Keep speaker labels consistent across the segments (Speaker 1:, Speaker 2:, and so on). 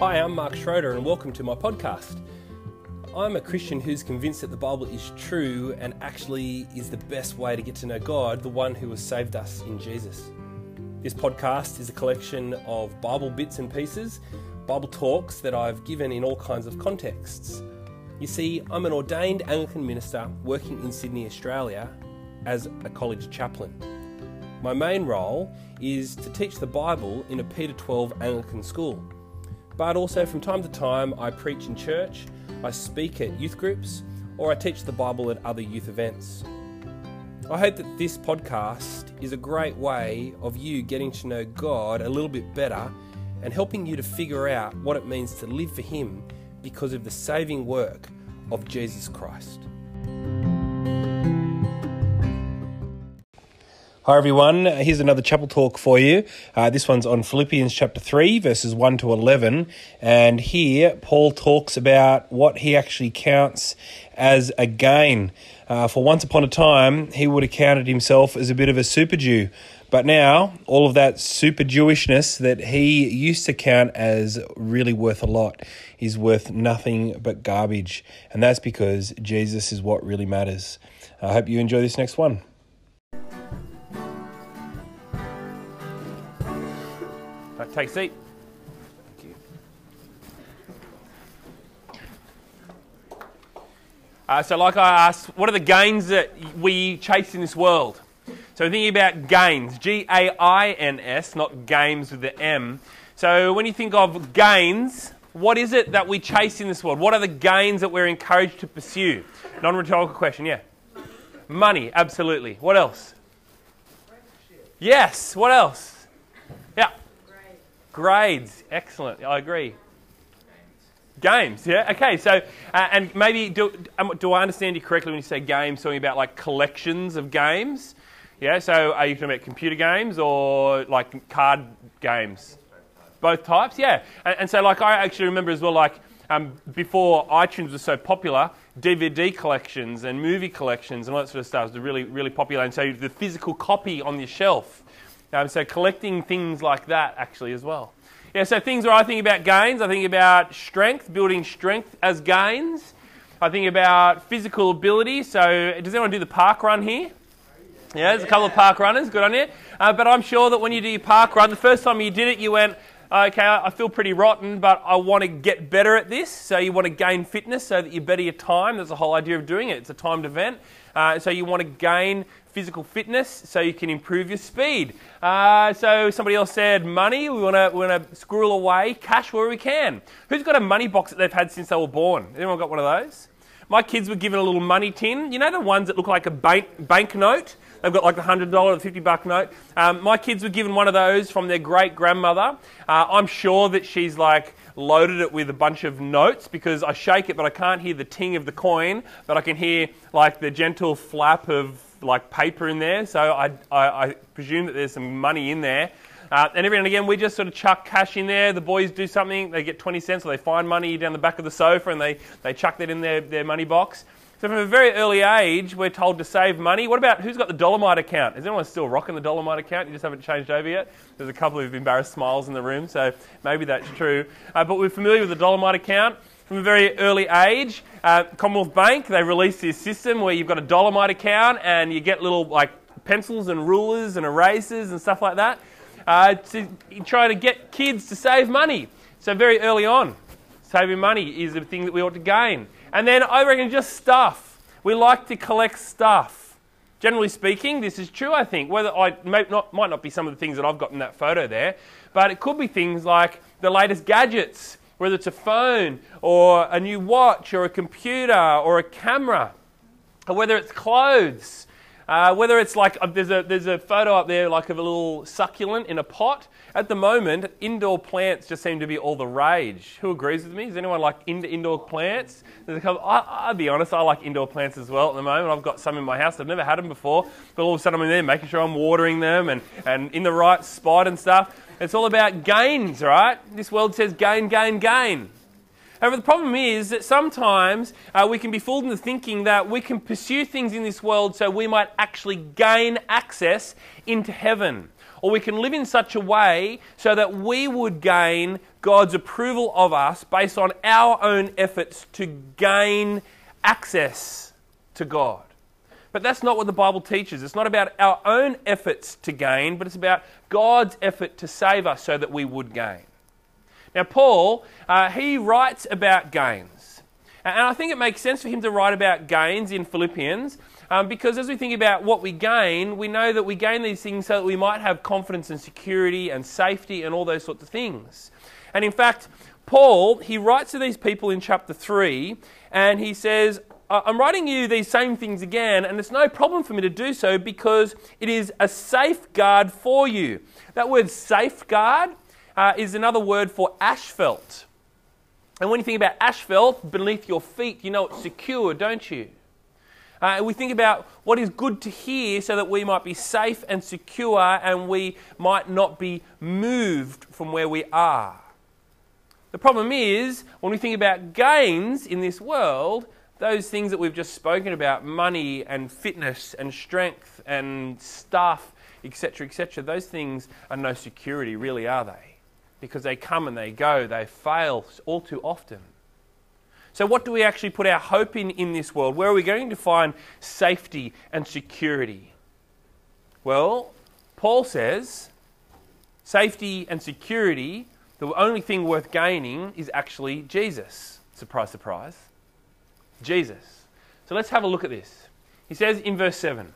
Speaker 1: Hi, I'm Mark Schroeder, and welcome to my podcast. I'm a Christian who's convinced that the Bible is true and actually is the best way to get to know God, the one who has saved us in Jesus. This podcast is a collection of Bible bits and pieces, Bible talks that I've given in all kinds of contexts. You see, I'm an ordained Anglican minister working in Sydney, Australia, as a college chaplain. My main role is to teach the Bible in a Peter 12 Anglican school. But also, from time to time, I preach in church, I speak at youth groups, or I teach the Bible at other youth events. I hope that this podcast is a great way of you getting to know God a little bit better and helping you to figure out what it means to live for Him because of the saving work of Jesus Christ. Hi everyone, here's another chapel talk for you. Uh, this one's on Philippians chapter 3, verses 1 to 11. And here, Paul talks about what he actually counts as a gain. Uh, for once upon a time, he would have counted himself as a bit of a super Jew. But now, all of that super Jewishness that he used to count as really worth a lot is worth nothing but garbage. And that's because Jesus is what really matters. I hope you enjoy this next one. Take a seat. Thank you. Uh, so, like I asked, what are the gains that we chase in this world? So, thinking about gains, G A I N S, not games with the M. So, when you think of gains, what is it that we chase in this world? What are the gains that we're encouraged to pursue? Non rhetorical question, yeah. Money, absolutely. What else? Yes, what else? Grades, excellent. I agree. Games, yeah. Okay, so uh, and maybe do um, do I understand you correctly when you say games? Talking about like collections of games, yeah. So are you talking about computer games or like card games? Both types, yeah. And, and so like I actually remember as well, like um, before iTunes was so popular, DVD collections and movie collections and all that sort of stuff was really really popular. And so the physical copy on your shelf um, so collecting things like that actually as well. Yeah, so things where I think about gains, I think about strength, building strength as gains. I think about physical ability. So does anyone do the park run here? Yeah, there's a couple of park runners. Good on you. Uh, but I'm sure that when you do your park run, the first time you did it, you went, okay, I feel pretty rotten, but I want to get better at this. So you want to gain fitness so that you better your time. That's the whole idea of doing it. It's a timed event. Uh, so you want to gain physical fitness so you can improve your speed. Uh, so somebody else said money. We want to we want to squirrel away cash where we can. Who's got a money box that they've had since they were born? Anyone got one of those? My kids were given a little money tin. You know the ones that look like a bank bank note. They've got like the hundred dollar, the fifty buck note. Um, my kids were given one of those from their great grandmother. Uh, I'm sure that she's like loaded it with a bunch of notes because I shake it, but I can't hear the ting of the coin, but I can hear like the gentle flap of like paper in there. So I, I, I presume that there's some money in there. Uh, and every now and again, we just sort of chuck cash in there. The boys do something, they get 20 cents, or they find money down the back of the sofa and they, they chuck that in their, their money box. So from a very early age, we're told to save money. What about who's got the Dollarmite account? Is anyone still rocking the Dollarmite account? You just haven't changed over yet? There's a couple of embarrassed smiles in the room, so maybe that's true. Uh, but we're familiar with the Dollarmite account. From a very early age, uh, Commonwealth Bank, they released this system where you've got a Dollarmite account and you get little like pencils and rulers and erasers and stuff like that uh, to try to get kids to save money. So very early on, saving money is a thing that we ought to gain. And then I reckon just stuff. We like to collect stuff. Generally speaking, this is true, I think. Whether I may not, might not be some of the things that I've got in that photo there, but it could be things like the latest gadgets whether it's a phone or a new watch or a computer or a camera, or whether it's clothes, uh, whether it's like uh, there's, a, there's a photo up there like of a little succulent in a pot. At the moment, indoor plants just seem to be all the rage. Who agrees with me? Is anyone like into indoor plants? There's a couple, I, will be honest, I like indoor plants as well at the moment. I've got some in my house. I've never had them before, but all of a sudden I'm in there making sure I'm watering them and, and in the right spot and stuff. It's all about gains, right? This world says gain, gain, gain. However, the problem is that sometimes uh, we can be fooled into thinking that we can pursue things in this world so we might actually gain access into heaven. or we can live in such a way so that we would gain God's approval of us based on our own efforts to gain access to God. But that's not what the Bible teaches. It's not about our own efforts to gain, but it's about God's effort to save us so that we would gain. Now, Paul, uh, he writes about gains. And I think it makes sense for him to write about gains in Philippians um, because as we think about what we gain, we know that we gain these things so that we might have confidence and security and safety and all those sorts of things. And in fact, Paul, he writes to these people in chapter 3 and he says, I'm writing you these same things again, and it's no problem for me to do so because it is a safeguard for you. That word safeguard uh, is another word for asphalt. And when you think about asphalt beneath your feet, you know it's secure, don't you? Uh, we think about what is good to hear so that we might be safe and secure and we might not be moved from where we are. The problem is, when we think about gains in this world, those things that we've just spoken about money and fitness and strength and stuff, etc., etc. those things are no security, really, are they? Because they come and they go, they fail all too often. So, what do we actually put our hope in in this world? Where are we going to find safety and security? Well, Paul says safety and security the only thing worth gaining is actually Jesus. Surprise, surprise. Jesus. So let's have a look at this. He says in verse 7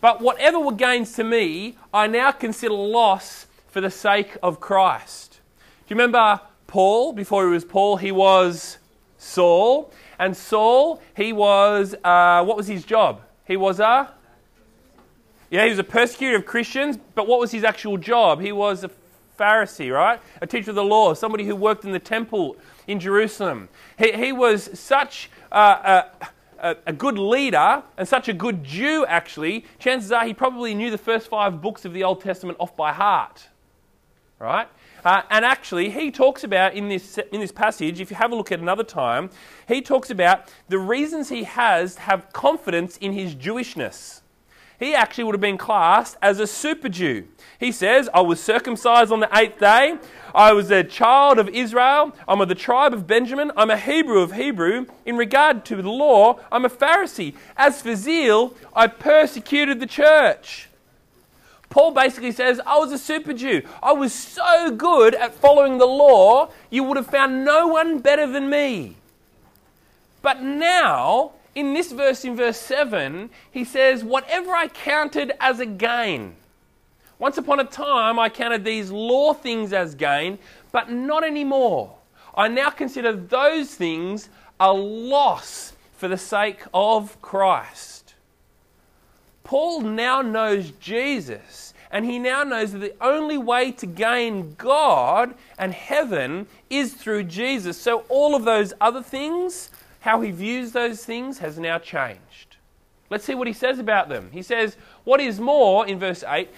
Speaker 1: But whatever were gains to me, I now consider loss for the sake of Christ. Do you remember Paul? Before he was Paul, he was Saul. And Saul, he was, uh, what was his job? He was a. Yeah, he was a persecutor of Christians, but what was his actual job? He was a Pharisee, right? A teacher of the law, somebody who worked in the temple in Jerusalem. He, he was such uh, a, a, good leader and such a good Jew, actually. Chances are he probably knew the first five books of the Old Testament off by heart, right? Uh, and actually, he talks about in this, in this passage, if you have a look at another time, he talks about the reasons he has to have confidence in his Jewishness. He actually would have been classed as a super Jew. He says, I was circumcised on the eighth day. I was a child of Israel. I'm of the tribe of Benjamin. I'm a Hebrew of Hebrew. In regard to the law, I'm a Pharisee. As for zeal, I persecuted the church. Paul basically says, I was a super Jew. I was so good at following the law, you would have found no one better than me. But now, in this verse, in verse 7, he says, Whatever I counted as a gain, once upon a time, I counted these law things as gain, but not anymore. I now consider those things a loss for the sake of Christ. Paul now knows Jesus, and he now knows that the only way to gain God and heaven is through Jesus. So, all of those other things, how he views those things, has now changed. Let's see what he says about them. He says, What is more, in verse 8,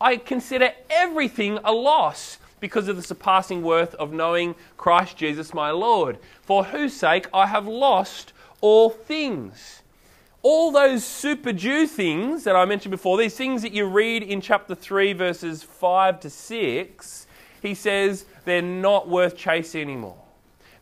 Speaker 1: I consider everything a loss because of the surpassing worth of knowing Christ Jesus my Lord, for whose sake I have lost all things. All those super Jew things that I mentioned before, these things that you read in chapter 3, verses 5 to 6, he says they're not worth chasing anymore.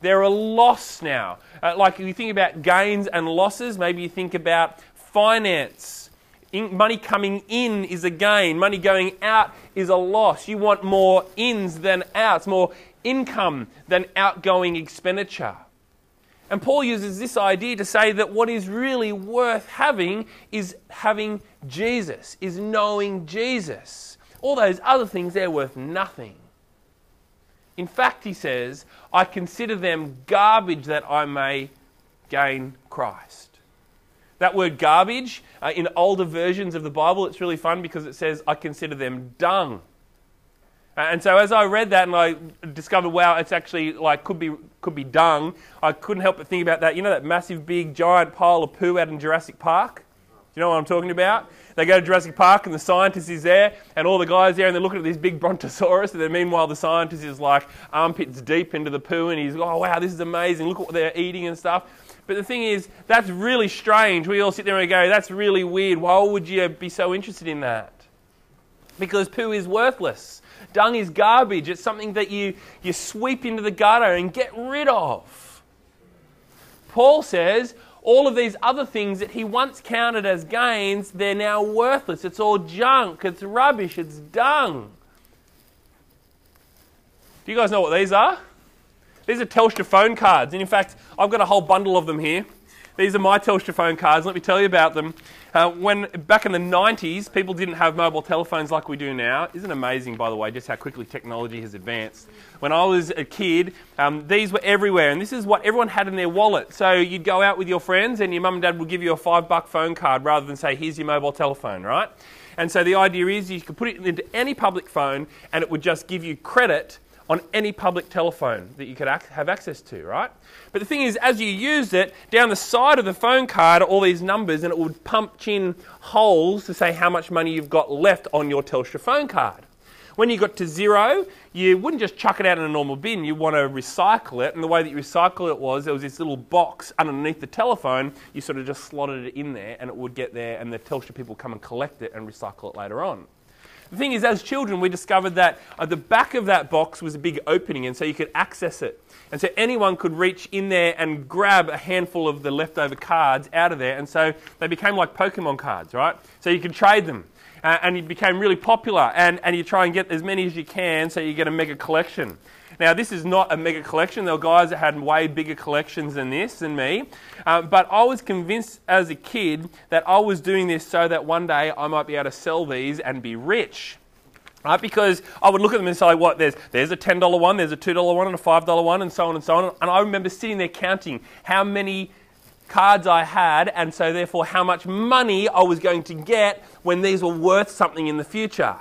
Speaker 1: They're a loss now. Uh, like if you think about gains and losses, maybe you think about finance in, money coming in is a gain, money going out is a loss. You want more ins than outs, more income than outgoing expenditure. And Paul uses this idea to say that what is really worth having is having Jesus, is knowing Jesus. All those other things, they're worth nothing. In fact, he says, I consider them garbage that I may gain Christ. That word garbage, uh, in older versions of the Bible, it's really fun because it says, I consider them dung. Uh, and so as I read that and I discovered, wow, it's actually like could be could be dung. I couldn't help but think about that. You know that massive, big, giant pile of poo out in Jurassic Park. Do you know what I'm talking about? They go to Jurassic Park and the scientist is there and all the guys there and they're looking at this big brontosaurus and then meanwhile the scientist is like armpits deep into the poo and he's oh wow this is amazing look what they're eating and stuff but the thing is, that's really strange. We all sit there and go, that's really weird. Why would you be so interested in that? Because poo is worthless. Dung is garbage. It's something that you, you sweep into the gutter and get rid of. Paul says all of these other things that he once counted as gains, they're now worthless. It's all junk, it's rubbish, it's dung. Do you guys know what these are? These are Telstra phone cards. And in fact, I've got a whole bundle of them here. These are my Telstra phone cards. Let me tell you about them. Uh, when back in the 90s, people didn't have mobile telephones like we do now. Isn't amazing, by the way, just how quickly technology has advanced? When I was a kid, um, these were everywhere, and this is what everyone had in their wallet. So you'd go out with your friends, and your mum and dad would give you a five buck phone card rather than say, "Here's your mobile telephone," right? And so the idea is you could put it into any public phone, and it would just give you credit on any public telephone that you could ac- have access to, right? But the thing is, as you used it, down the side of the phone card are all these numbers, and it would punch in holes to say how much money you've got left on your Telstra phone card. When you got to zero, you wouldn't just chuck it out in a normal bin, you want to recycle it. And the way that you recycle it was there was this little box underneath the telephone, you sort of just slotted it in there, and it would get there, and the Telstra people come and collect it and recycle it later on. The thing is, as children, we discovered that at the back of that box was a big opening, and so you could access it. And so anyone could reach in there and grab a handful of the leftover cards out of there, and so they became like Pokemon cards, right? So you could trade them. Uh, and it became really popular, and, and you try and get as many as you can so you get a mega collection. Now, this is not a mega collection. There were guys that had way bigger collections than this, than me. Um, but I was convinced as a kid that I was doing this so that one day I might be able to sell these and be rich. Right? Because I would look at them and say, what, there's, there's a $10 one, there's a $2 one, and a $5 one, and so on and so on. And I remember sitting there counting how many cards I had, and so therefore how much money I was going to get when these were worth something in the future.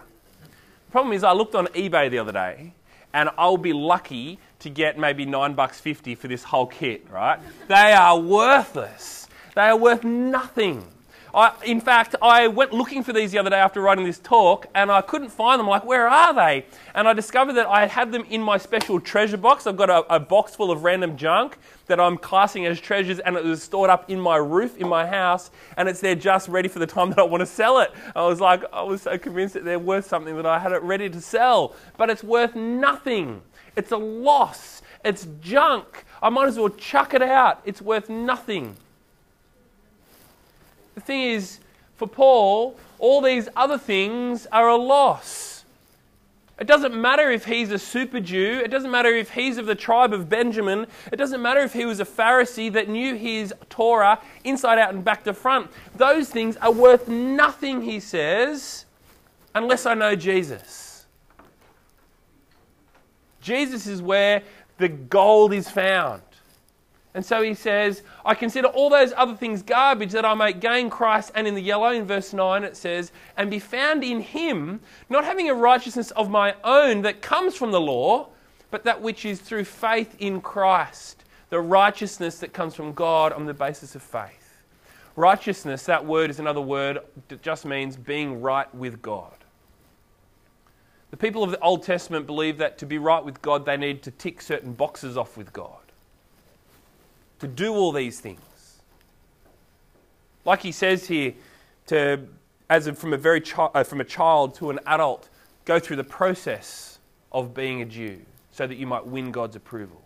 Speaker 1: The problem is, I looked on eBay the other day, and I'll be lucky to get maybe nine bucks fifty for this whole kit, right? They are worthless. They are worth nothing. I, in fact, I went looking for these the other day after writing this talk, and I couldn't find them. Like, where are they? And I discovered that I had them in my special treasure box. I've got a, a box full of random junk that I'm classing as treasures, and it was stored up in my roof in my house, and it's there just ready for the time that I want to sell it. I was like, I was so convinced that they're worth something that I had it ready to sell, but it's worth nothing. It's a loss. It's junk. I might as well chuck it out. It's worth nothing. The thing is, for Paul, all these other things are a loss. It doesn't matter if he's a super Jew. It doesn't matter if he's of the tribe of Benjamin. It doesn't matter if he was a Pharisee that knew his Torah inside out and back to front. Those things are worth nothing, he says, unless I know Jesus. Jesus is where the gold is found. And so he says, I consider all those other things garbage that I may gain Christ. And in the yellow, in verse 9, it says, and be found in him, not having a righteousness of my own that comes from the law, but that which is through faith in Christ, the righteousness that comes from God on the basis of faith. Righteousness, that word is another word that just means being right with God. The people of the Old Testament believed that to be right with God, they need to tick certain boxes off with God to do all these things. Like he says here, to, as from, a very chi- uh, from a child to an adult, go through the process of being a Jew so that you might win God's approval.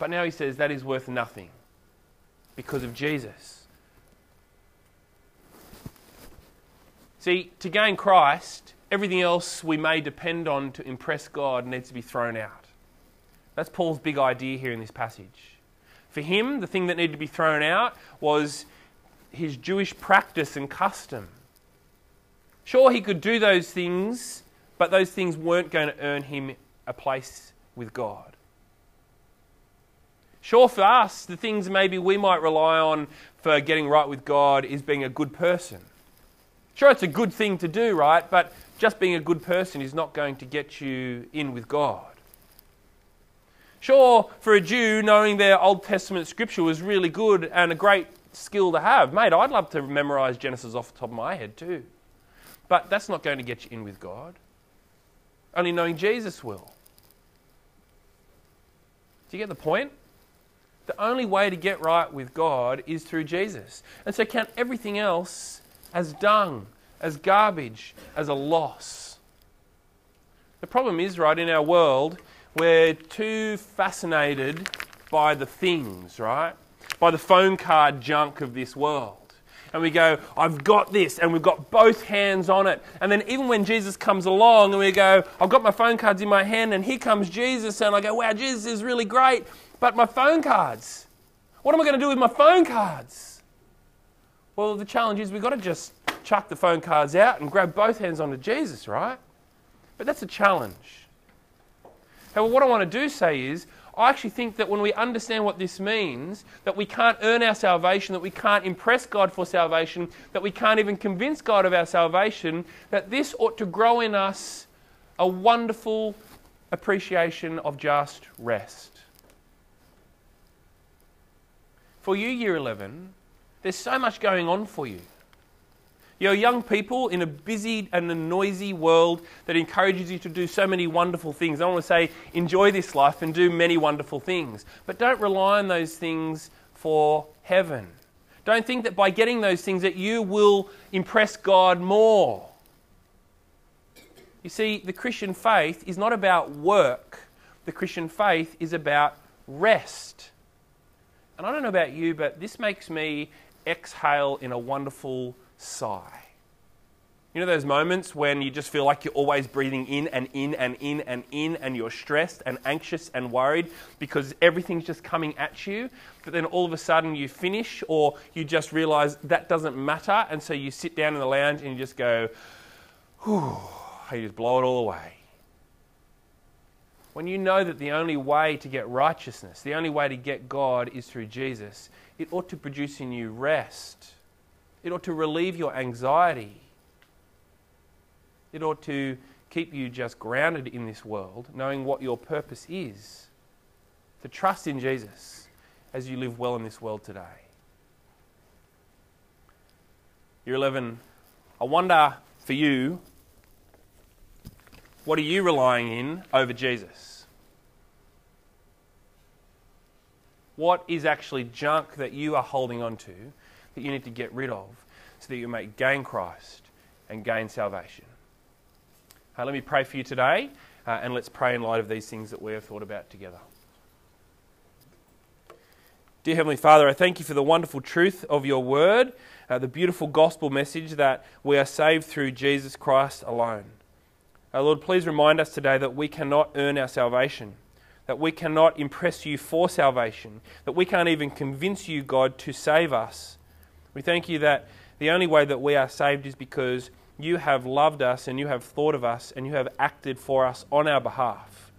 Speaker 1: But now he says that is worth nothing because of Jesus. See, to gain Christ, everything else we may depend on to impress God needs to be thrown out. That's Paul's big idea here in this passage. For him, the thing that needed to be thrown out was his Jewish practice and custom. Sure, he could do those things, but those things weren't going to earn him a place with God. Sure, for us, the things maybe we might rely on for getting right with God is being a good person. Sure, it's a good thing to do, right? But just being a good person is not going to get you in with God. Sure, for a Jew, knowing their Old Testament scripture was really good and a great skill to have. Mate, I'd love to memorize Genesis off the top of my head too. But that's not going to get you in with God. Only knowing Jesus will. Do you get the point? The only way to get right with God is through Jesus. And so count everything else as dung, as garbage, as a loss. The problem is, right, in our world, we're too fascinated by the things, right? By the phone card junk of this world. And we go, I've got this, and we've got both hands on it. And then even when Jesus comes along and we go, I've got my phone cards in my hand, and here comes Jesus, and I go, wow, Jesus is really great, but my phone cards, what am I going to do with my phone cards? Well, the challenge is we've got to just chuck the phone cards out and grab both hands onto Jesus, right? But that's a challenge. However, what I want to do say is, I actually think that when we understand what this means, that we can't earn our salvation, that we can't impress God for salvation, that we can't even convince God of our salvation, that this ought to grow in us a wonderful appreciation of just rest. For you, year 11, there's so much going on for you. You're young people in a busy and a noisy world that encourages you to do so many wonderful things. I want to say, enjoy this life and do many wonderful things. But don't rely on those things for heaven. Don't think that by getting those things that you will impress God more. You see, the Christian faith is not about work. The Christian faith is about rest. And I don't know about you, but this makes me exhale in a wonderful sigh. You know those moments when you just feel like you're always breathing in and in and in and in, and you're stressed and anxious and worried because everything's just coming at you, but then all of a sudden you finish or you just realize that doesn't matter, and so you sit down in the lounge and you just go, whew, you just blow it all away. When you know that the only way to get righteousness, the only way to get God is through Jesus, it ought to produce in you rest it ought to relieve your anxiety. It ought to keep you just grounded in this world, knowing what your purpose is. To trust in Jesus as you live well in this world today. Year 11, I wonder for you, what are you relying in over Jesus? What is actually junk that you are holding on to that you need to get rid of so that you may gain Christ and gain salvation. Uh, let me pray for you today, uh, and let's pray in light of these things that we have thought about together. Dear Heavenly Father, I thank you for the wonderful truth of your word, uh, the beautiful gospel message that we are saved through Jesus Christ alone. Uh, Lord, please remind us today that we cannot earn our salvation, that we cannot impress you for salvation, that we can't even convince you, God, to save us. We thank you that the only way that we are saved is because you have loved us and you have thought of us and you have acted for us on our behalf.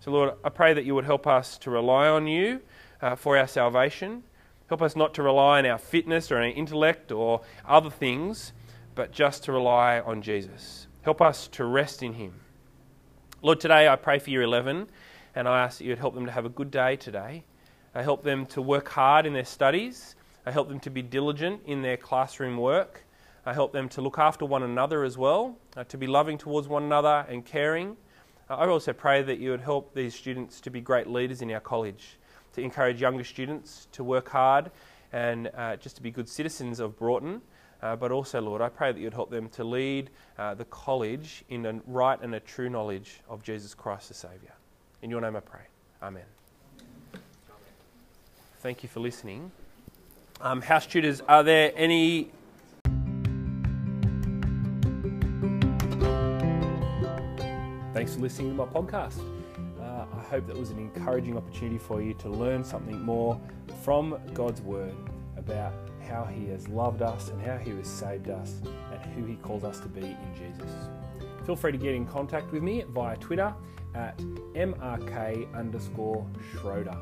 Speaker 1: So, Lord, I pray that you would help us to rely on you uh, for our salvation. Help us not to rely on our fitness or our intellect or other things, but just to rely on Jesus. Help us to rest in him. Lord, today I pray for year 11 and I ask that you would help them to have a good day today. I help them to work hard in their studies I help them to be diligent in their classroom work. I help them to look after one another as well, uh, to be loving towards one another and caring. Uh, I also pray that you would help these students to be great leaders in our college, to encourage younger students to work hard and uh, just to be good citizens of Broughton. Uh, but also, Lord, I pray that you'd help them to lead uh, the college in a right and a true knowledge of Jesus Christ the Saviour. In your name I pray. Amen. Thank you for listening. Um, house tutors, are there any Thanks for listening to my podcast. Uh, I hope that was an encouraging opportunity for you to learn something more from God's Word about how He has loved us and how He has saved us and who He calls us to be in Jesus. Feel free to get in contact with me via Twitter at mrk underscore Schroeder.